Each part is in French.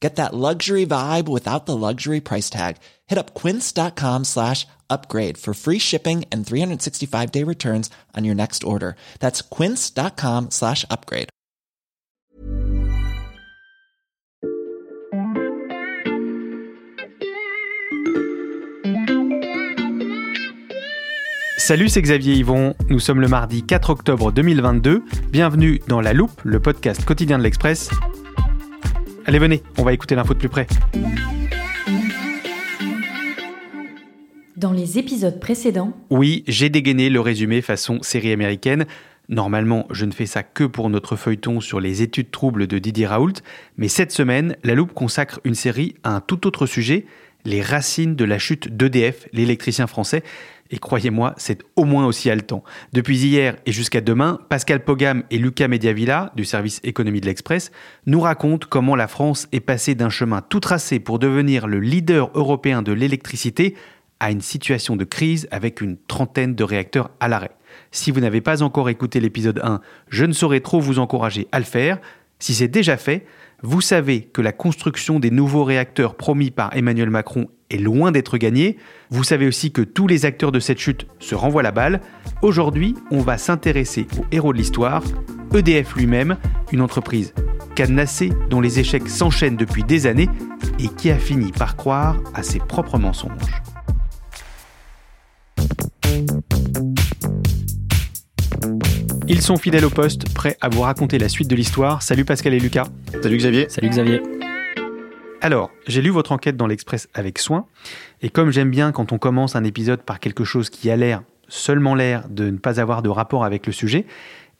Get that luxury vibe without the luxury price tag. Hit up quince.com slash upgrade for free shipping and 365 day returns on your next order. That's quince.com slash upgrade. Salut, c'est Xavier Yvon. Nous sommes le mardi 4 octobre 2022. Bienvenue dans La Loupe, le podcast quotidien de l'Express. Allez, venez, on va écouter l'info de plus près. Dans les épisodes précédents, Oui, j'ai dégainé le résumé façon série américaine. Normalement, je ne fais ça que pour notre feuilleton sur les études troubles de Didier Raoult, mais cette semaine, La Loupe consacre une série à un tout autre sujet, les racines de la chute d'EDF, l'électricien français. Et croyez-moi, c'est au moins aussi haletant. Depuis hier et jusqu'à demain, Pascal Pogam et Lucas Mediavilla, du service économie de l'Express, nous racontent comment la France est passée d'un chemin tout tracé pour devenir le leader européen de l'électricité à une situation de crise avec une trentaine de réacteurs à l'arrêt. Si vous n'avez pas encore écouté l'épisode 1, je ne saurais trop vous encourager à le faire. Si c'est déjà fait, vous savez que la construction des nouveaux réacteurs promis par Emmanuel Macron est loin d'être gagnée. Vous savez aussi que tous les acteurs de cette chute se renvoient la balle. Aujourd'hui, on va s'intéresser au héros de l'histoire, EDF lui-même, une entreprise cadenassée dont les échecs s'enchaînent depuis des années et qui a fini par croire à ses propres mensonges. Ils sont fidèles au poste, prêts à vous raconter la suite de l'histoire. Salut Pascal et Lucas. Salut Xavier. Salut Xavier. Alors, j'ai lu votre enquête dans l'Express avec soin, et comme j'aime bien quand on commence un épisode par quelque chose qui a l'air, seulement l'air, de ne pas avoir de rapport avec le sujet,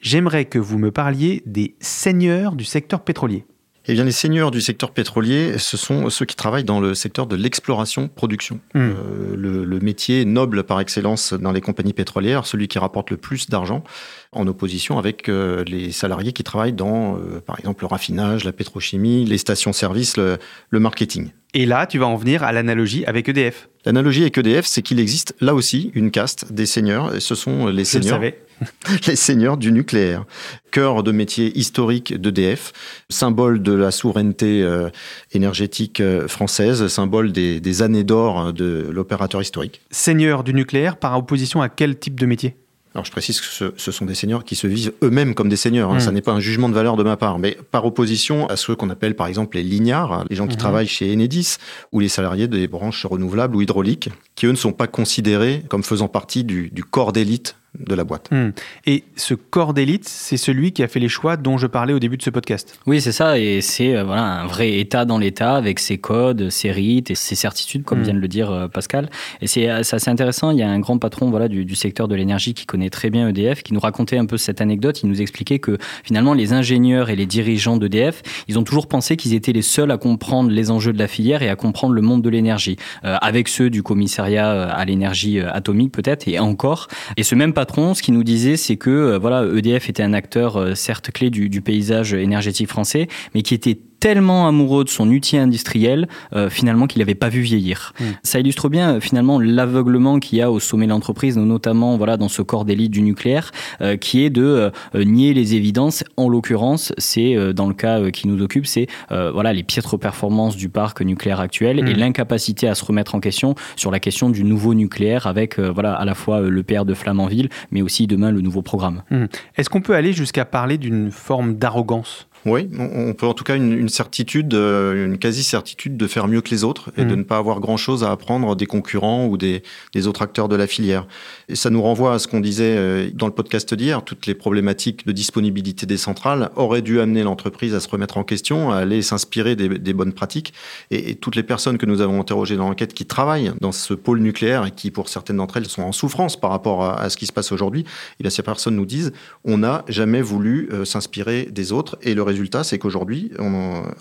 j'aimerais que vous me parliez des seigneurs du secteur pétrolier. Eh bien, les seigneurs du secteur pétrolier, ce sont ceux qui travaillent dans le secteur de l'exploration-production. Hmm. Euh, le, le métier noble par excellence dans les compagnies pétrolières, celui qui rapporte le plus d'argent, en opposition avec euh, les salariés qui travaillent dans, euh, par exemple, le raffinage, la pétrochimie, les stations-service, le, le marketing. Et là, tu vas en venir à l'analogie avec EDF. L'analogie avec EDF, c'est qu'il existe là aussi une caste des seigneurs, et ce sont les Je le seigneurs savais. les seigneurs du nucléaire. Cœur de métier historique d'EDF, symbole de la souveraineté euh, énergétique euh, française, symbole des, des années d'or de l'opérateur historique. Seigneurs du nucléaire par opposition à quel type de métier? Alors je précise que ce, ce sont des seigneurs qui se vivent eux-mêmes comme des seigneurs. hein. Mm. Ça n'est pas un jugement de valeur de ma part, mais par opposition à ceux qu'on appelle par exemple les lignards, hein, les gens qui Mhm. travaillent chez Enedis, ou les salariés des branches renouvelables ou hydrauliques, qui eux ne sont pas considérés comme faisant partie du, du corps d'élite de la boîte. Hmm. Et ce corps d'élite, c'est celui qui a fait les choix dont je parlais au début de ce podcast. Oui, c'est ça, et c'est euh, voilà un vrai État dans l'État avec ses codes, ses rites et ses certitudes, comme Mm. vient de le dire euh, Pascal. Et c'est euh, c'est assez intéressant. Il y a un grand patron voilà du, du secteur de l'énergie qui connaît très bien EDF, qui nous racontait un peu cette anecdote. Il nous expliquait que finalement les ingénieurs et les dirigeants d'EDF, ils ont toujours pensé qu'ils étaient les seuls à comprendre les enjeux de la filière et à comprendre le monde de l'énergie, euh, avec ceux du commissariat à l'énergie atomique peut-être et encore. Et ce même patron, ce qu'il nous disait, c'est que euh, voilà, EDF était un acteur euh, certes clé du, du paysage énergétique français, mais qui était tellement amoureux de son outil industriel euh, finalement qu'il n'avait pas vu vieillir. Mm. Ça illustre bien euh, finalement l'aveuglement qu'il y a au sommet de l'entreprise, notamment voilà dans ce corps d'élite du nucléaire, euh, qui est de nier les évidences. En l'occurrence, c'est dans le cas qui nous occupe, c'est voilà les piètres performances du parc nucléaire actuel Mm. et l'incapacité à se remettre en question sur la question du nouveau nucléaire avec voilà à la fois le PR de Flamanville, mais aussi demain le nouveau programme. Hmm. Est-ce qu'on peut aller jusqu'à parler d'une forme d'arrogance? Oui, on peut en tout cas une, certitude, euh, une quasi-certitude de faire mieux que les autres et de mmh. ne pas avoir grand-chose à apprendre des concurrents ou des, des, autres acteurs de la filière. Et ça nous renvoie à ce qu'on disait euh, dans le podcast d'hier, toutes les problématiques de disponibilité des centrales auraient dû amener l'entreprise à se remettre en question, à aller s'inspirer des, des, bonnes pratiques. Et, toutes les personnes que nous avons interrogées dans l'enquête qui travaillent dans ce pôle nucléaire et qui, pour certaines d'entre elles, sont en souffrance par rapport à, à ce qui se passe aujourd'hui, eh bien ces personnes nous disent on n'a jamais voulu euh, s'inspirer des autres et le résultat, c'est qu'aujourd'hui,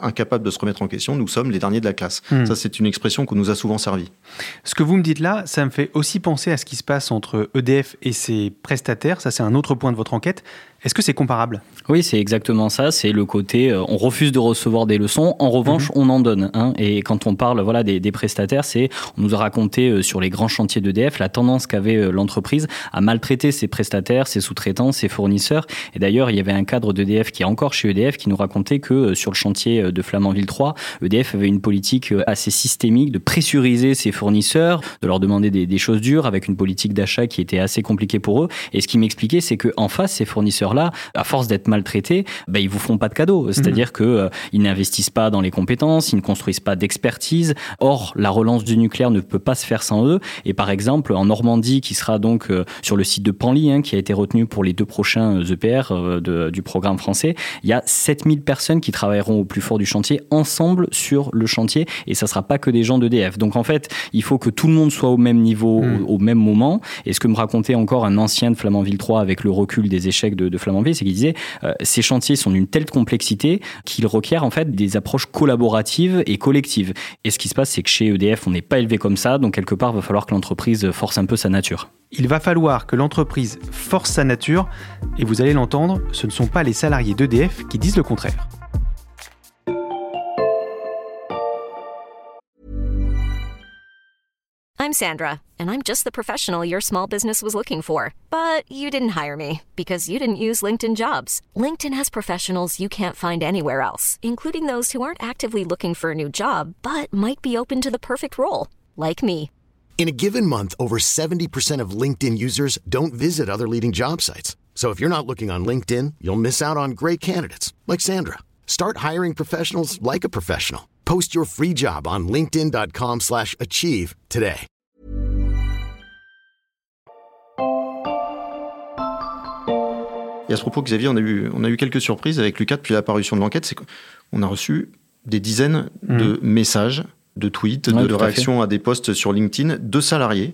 incapable de se remettre en question, nous sommes les derniers de la classe. Hmm. Ça, c'est une expression qu'on nous a souvent servi. Ce que vous me dites là, ça me fait aussi penser à ce qui se passe entre EDF et ses prestataires. Ça, c'est un autre point de votre enquête. Est-ce que c'est comparable? Oui, c'est exactement ça. C'est le côté, euh, on refuse de recevoir des leçons. En revanche, mhm. on en donne. Hein. Et quand on parle voilà des, prestataires, c'est, on nous a raconté euh, sur les grands chantiers d'EDF la tendance qu'avait euh, l'entreprise à maltraiter ses prestataires, ses sous-traitants, ses fournisseurs. Et d'ailleurs, il y avait un cadre d'EDF qui est encore chez EDF qui nous racontait que sur le chantier de Flamanville 3, EDF avait une politique assez systémique de pressuriser ses fournisseurs, de leur demander des, des choses dures avec une politique d'achat qui était assez compliquée pour eux. Et ce qui m'expliquait, c'est qu'en face, ces fournisseurs là à force d'être maltraités, ben, ils vous font pas de cadeaux. C'est-à-dire qu'ils mhm. que euh, ils n'investissent pas dans les compétences, ils ne construisent pas d'expertise. Or, la relance du nucléaire ne peut pas se faire sans eux. Et par exemple, en Normandie, qui sera donc euh, sur le site de Panly, hein, qui a été retenu pour les deux prochains EPR euh, e du programme français, il y a 7000 personnes qui travailleront au plus fort du chantier ensemble sur le chantier. Et ça sera pas que des gens d'EDF. Donc en fait, il faut que tout le monde soit au même niveau, mhm. au, même moment. Et ce que me racontait encore un ancien de Flamanville 3 avec le recul des échecs de, de Flamanville, c'est qu'il disait euh, ces chantiers sont d'une telle complexité qu'ils requièrent en fait des approches collaboratives et collectives. Et ce qui se passe, c'est que chez EDF, on n'est pas élevé comme ça, donc quelque part, il va falloir que l'entreprise force un peu sa nature. Il va falloir que l'entreprise force sa nature, et vous allez l'entendre, ce ne sont pas les salariés d'EDF qui disent le contraire. I'm Sandra, and I'm just the professional your small business was looking for. But you didn't hire me because you didn't use LinkedIn jobs. LinkedIn has professionals you can't find anywhere else, including those who aren't actively looking for a new job but might be open to the perfect role, like me. In a given month, over 70% of LinkedIn users don't visit other leading job sites. So if you're not looking on LinkedIn, you'll miss out on great candidates like Sandra. Start hiring professionals like a professional. Post your free job on linkedin.com/achieve today. Et à ce propos, Xavier, on a eu, on a eu quelques surprises avec Lucas depuis l'apparition de l'enquête. C'est qu'on a reçu des dizaines de mmh. messages, de tweets, de, réactions à, des posts sur LinkedIn de salariés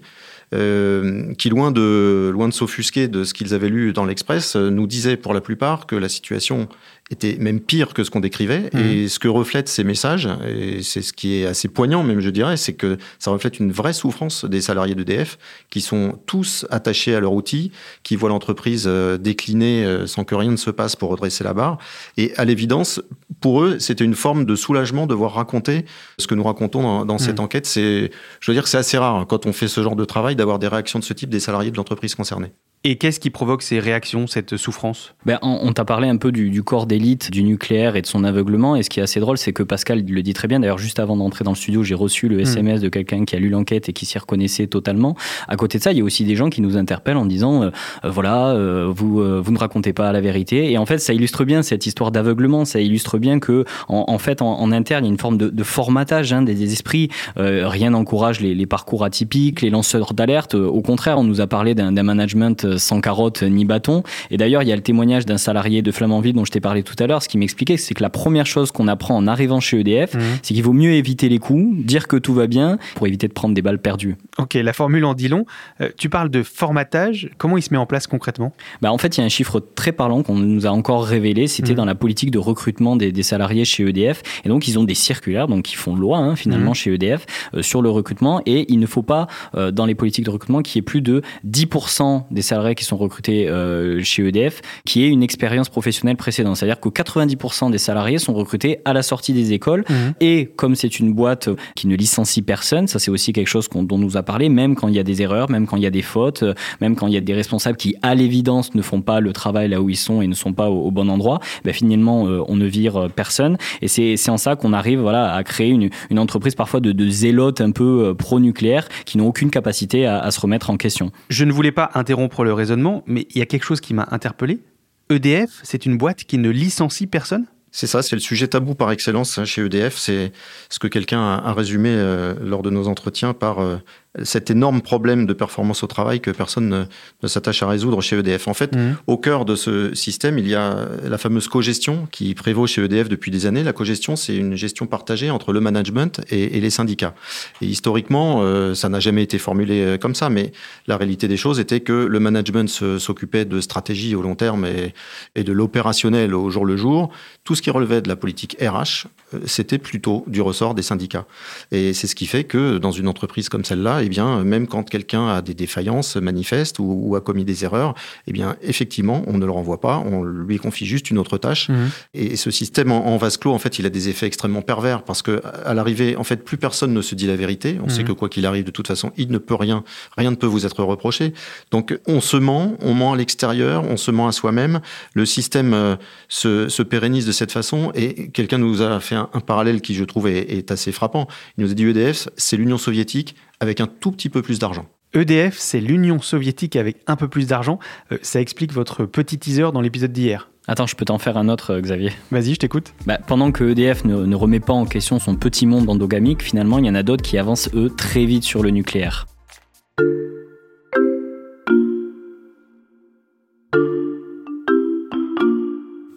euh, qui, loin de, loin de s'offusquer de ce qu'ils avaient lu dans l'Express, nous disaient pour la plupart que la situation était même pire que ce qu'on décrivait. Mmh. Et ce que reflètent ces messages, et c'est ce qui est assez poignant même, je dirais, c'est que ça reflète une vraie souffrance des salariés d'EDF qui sont tous attachés à leur outil, qui voient l'entreprise euh, décliner euh, sans que rien ne se passe pour redresser la barre. Et à l'évidence, pour eux, c'était une forme de soulagement de voir raconter ce que nous racontons dans, cette mmh. enquête. C'est, je veux dire, c'est assez rare hein, quand on fait ce genre de travail d'avoir des réactions de ce type des salariés de l'entreprise concernée. Et qu'est-ce qui provoque ces réactions, cette souffrance? Ben, On, t'a parlé un peu du, corps d'élite du nucléaire et de son aveuglement. Et ce qui est assez drôle, c'est que Pascal le dit très bien. D'ailleurs, juste avant d'entrer dans le studio, j'ai reçu le SMS hmm. de quelqu'un qui a lu l'enquête et qui s'y reconnaissait totalement. À côté de ça, il y a aussi des gens qui nous interpellent en disant euh, euh, voilà, euh, vous, vous ne racontez pas la vérité. Et en fait, ça illustre bien cette histoire d'aveuglement. Ça illustre bien que, en, fait, en, interne, il y a une forme de, formatage hein, des, esprits. rien n'encourage les, les, parcours atypiques, les lanceurs d'alerte. Au contraire, on nous a parlé d'un management sans carotte ni bâton. Et d'ailleurs, il y a le témoignage d'un salarié de Flamanville dont je t'ai parlé tout à l'heure. Ce qui m'expliquait, c'est que la première chose qu'on apprend en arrivant chez EDF, mhm. c'est qu'il vaut mieux éviter les coups, dire que tout va bien, pour éviter de prendre des balles perdues. Ok, la formule en dit long. Euh, tu parles de formatage. Comment il se met en place concrètement? Bah, En fait, il y a un chiffre très parlant qu'on nous a encore révélé. C'était mhm. dans la politique de recrutement des, salariés chez EDF. Et donc, ils ont des circulaires, donc qui font loi hein, finalement mhm. chez EDF, euh, sur le recrutement. Et il ne faut pas, euh, dans les politiques de recrutement, qu'il y ait plus de 10% des salariés qui sont recrutés euh, chez EDF qui ait une expérience professionnelle précédente. C'est-à-dire que 90% des salariés sont recrutés à la sortie des écoles. Mhm. Et comme c'est une boîte qui ne licencie personne, ça c'est aussi quelque chose dont on nous a parlé, même quand il y a des erreurs, même quand il y a des fautes, même quand il y a des responsables qui, à l'évidence, ne font pas le travail là où ils sont et ne sont pas au, bon endroit, ben finalement, euh, on ne vire personne. Et c'est en ça qu'on arrive voilà, à créer une, une entreprise parfois de, de zélotes un peu euh, pro-nucléaires qui n'ont aucune capacité à, à se remettre en question. Je ne voulais pas interrompre le raisonnement, mais il y a quelque chose qui m'a interpellé. EDF, c'est une boîte qui ne licencie personne? C'est ça, c'est le sujet tabou par excellence hein, chez EDF. C'est ce que quelqu'un a, résumé euh, lors de nos entretiens par euh, cet énorme problème de performance au travail que personne ne, s'attache à résoudre chez EDF. En fait, mmh. au cœur de ce système, il y a la fameuse cogestion qui prévaut chez EDF depuis des années. La cogestion, c'est une gestion partagée entre le management et, les syndicats. Et historiquement, euh, ça n'a jamais été formulé comme ça, mais la réalité des choses était que le management s'occupait de stratégie au long terme et, et de l'opérationnel au jour le jour. Tout ce qui relevait de la politique RH, euh, c'était plutôt du ressort des syndicats. Et c'est ce qui fait que dans une entreprise comme celle-là, eh bien, même quand quelqu'un a des défaillances manifestes ou, a commis des erreurs, eh bien, effectivement, on ne le renvoie pas, on lui confie juste une autre tâche. Mmh. Et ce système en, vase clos, en fait, il a des effets extrêmement pervers parce que à l'arrivée, en fait, plus personne ne se dit la vérité. On sait mmh. que quoi qu'il arrive, de toute façon, il ne peut rien, rien ne peut vous être reproché. Donc, on se ment, on ment à l'extérieur, on se ment à soi-même. Le système euh, se, se pérennise de cette façon et quelqu'un nous a fait un, parallèle qui, je trouve, est, assez frappant. Il nous a dit EDF, c'est l'Union soviétique avec un tout petit peu plus d'argent. EDF, c'est l'Union soviétique avec un peu plus d'argent. Euh, ça explique votre petit teaser dans l'épisode d'hier. Attends, je peux t'en faire un autre, euh, Xavier. Vas-y, je t'écoute. Bah, pendant que EDF ne, ne, remet pas en question son petit monde endogamique, finalement, il y en a d'autres qui avancent, eux, très vite sur le nucléaire.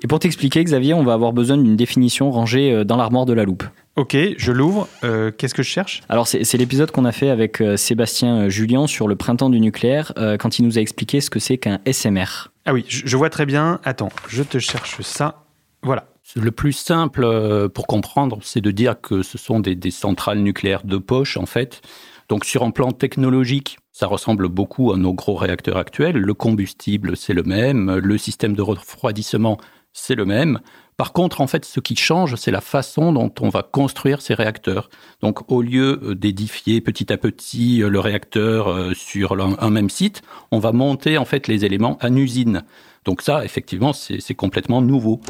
Et pour t'expliquer, Xavier, on va avoir besoin d'une définition rangée euh, dans l'armoire de la loupe. Ok, je l'ouvre. Euh, qu'est-ce que je cherche? Alors, c'est l'épisode qu'on a fait avec euh, Sébastien Julien sur le printemps du nucléaire, quand il nous a expliqué ce que c'est qu'un SMR. Ah oui, je vois très bien. Attends, je te cherche ça. Voilà. Le plus simple pour comprendre, c'est de dire que ce sont des, des, centrales nucléaires de poche, en fait. Donc, sur un plan technologique, ça ressemble beaucoup à nos gros réacteurs actuels. Le combustible, c'est le même. Le système de refroidissement, c'est le même. Par contre, en fait, ce qui change, c'est la façon dont on va construire ces réacteurs. Donc, au lieu euh, d'édifier petit à petit euh, le réacteur euh, sur un même site, on va monter en fait les éléments en usine. Donc ça, effectivement, c'est complètement nouveau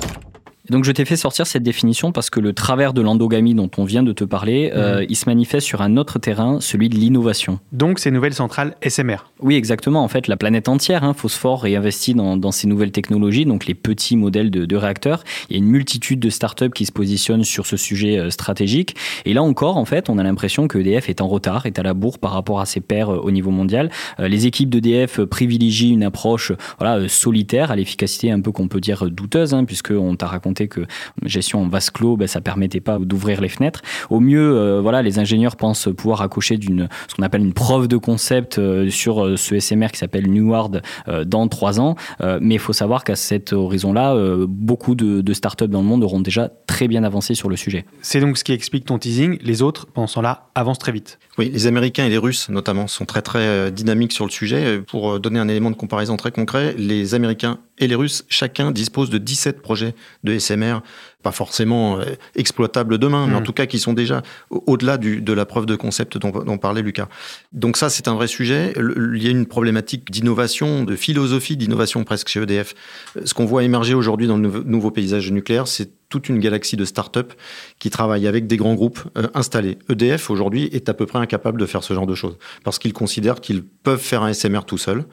donc je t'ai fait sortir cette définition parce que le travers de l'endogamie dont on vient de te parler, euh, mhm. il se manifeste sur un autre terrain, celui de l'innovation. Donc ces nouvelles centrales SMR. Oui, exactement. En fait, la planète entière, hein, Phosphore, réinvestit dans, dans, ces nouvelles technologies, donc les petits modèles de, de, réacteurs. Il y a une multitude de startups qui se positionnent sur ce sujet euh, stratégique. Et là encore, en fait, on a l'impression que EDF est en retard, est à la bourre par rapport à ses pairs euh, au niveau mondial. les équipes d'EDF privilégient une approche voilà, solitaire à l'efficacité un peu qu'on peut dire douteuse, hein, puisqu'on t'a raconté que gestion en vase clos, ben, ça permettait pas d'ouvrir les fenêtres. Au mieux, euh, voilà, les ingénieurs pensent pouvoir accoucher d'une ce qu'on appelle une preuve de concept euh, sur euh, ce SMR qui s'appelle Neward dans trois ans. mais il faut savoir qu'à cet horizon-là, beaucoup de, de startups dans le monde auront déjà très bien avancé sur le sujet. C'est donc ce qui explique ton teasing. Les autres, pendant ce là avancent très vite. Oui, les Américains et les Russes, notamment, sont très très dynamiques sur le sujet. Pour donner un élément de comparaison très concret, les Américains et les Russes, chacun dispose de 17 projets de SMR, pas forcément euh, exploitables demain, mais en hmm. tout cas qui sont déjà au-delà de la preuve de concept dont, dont parlait Lucas. Donc ça, c'est un vrai sujet. Il y a une problématique d'innovation, de philosophie d'innovation presque chez EDF. Ce qu'on voit émerger aujourd'hui dans le nouveau paysage nucléaire, c'est toute une galaxie de start-up qui travaillent avec des grands groupes euh, installés. EDF, aujourd'hui, est à peu près incapable de faire ce genre de choses parce qu'ils considèrent qu'ils peuvent faire un SMR tout seuls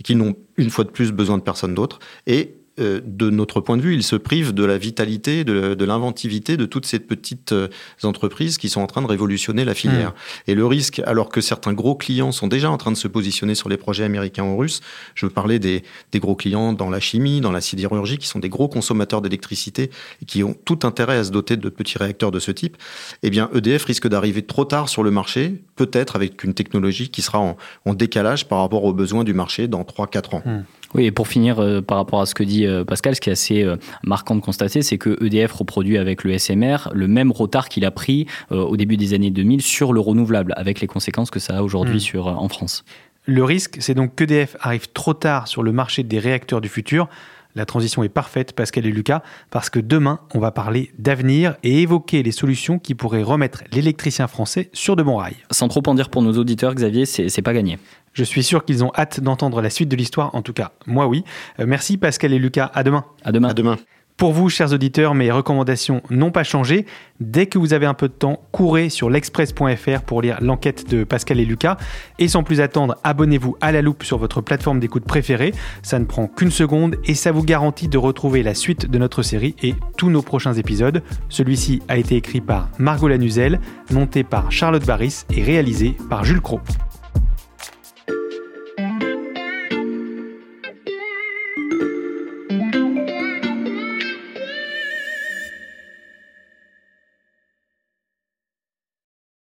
et qu'ils n'ont une fois de plus besoin de personne d'autre. Et euh, de notre point de vue, ils se privent de la vitalité, de, l'inventivité de toutes ces petites euh, entreprises qui sont en train de révolutionner la filière. Mmh. Et le risque, alors que certains gros clients sont déjà en train de se positionner sur les projets américains ou russes, je veux parler des, gros clients dans la chimie, dans la sidérurgie, qui sont des gros consommateurs d'électricité et qui ont tout intérêt à se doter de petits réacteurs de ce type, eh bien EDF risque d'arriver trop tard sur le marché, peut-être avec une technologie qui sera en, décalage par rapport aux besoins du marché dans 3-4 ans. Mmh. Oui, et pour finir, euh, par rapport à ce que dit euh, Pascal, ce qui est assez euh, marquant de constater, c'est que EDF reproduit avec le SMR le même retard qu'il a pris au début des années 2000 sur le renouvelable, avec les conséquences que ça a aujourd'hui hmm. sur en France. Le risque, c'est donc qu'EDF arrive trop tard sur le marché des réacteurs du futur. La transition est parfaite, Pascal et Lucas, parce que demain, on va parler d'avenir et évoquer les solutions qui pourraient remettre l'électricien français sur de bons rails. Sans trop en dire pour nos auditeurs, Xavier, c'est pas gagné. Je suis sûr qu'ils ont hâte d'entendre la suite de l'histoire, en tout cas, moi oui. Euh, merci Pascal et Lucas, à demain. À demain. À demain. Pour vous, chers auditeurs, mes recommandations n'ont pas changé. Dès que vous avez un peu de temps, courez sur l'express.fr pour lire l'enquête de Pascal et Lucas. Et sans plus attendre, abonnez-vous à la loupe sur votre plateforme d'écoute préférée. Ça ne prend qu'une seconde et ça vous garantit de retrouver la suite de notre série et tous nos prochains épisodes. Celui-ci a été écrit par Margot Lanuzel, monté par Charlotte Barris et réalisé par Jules Cros.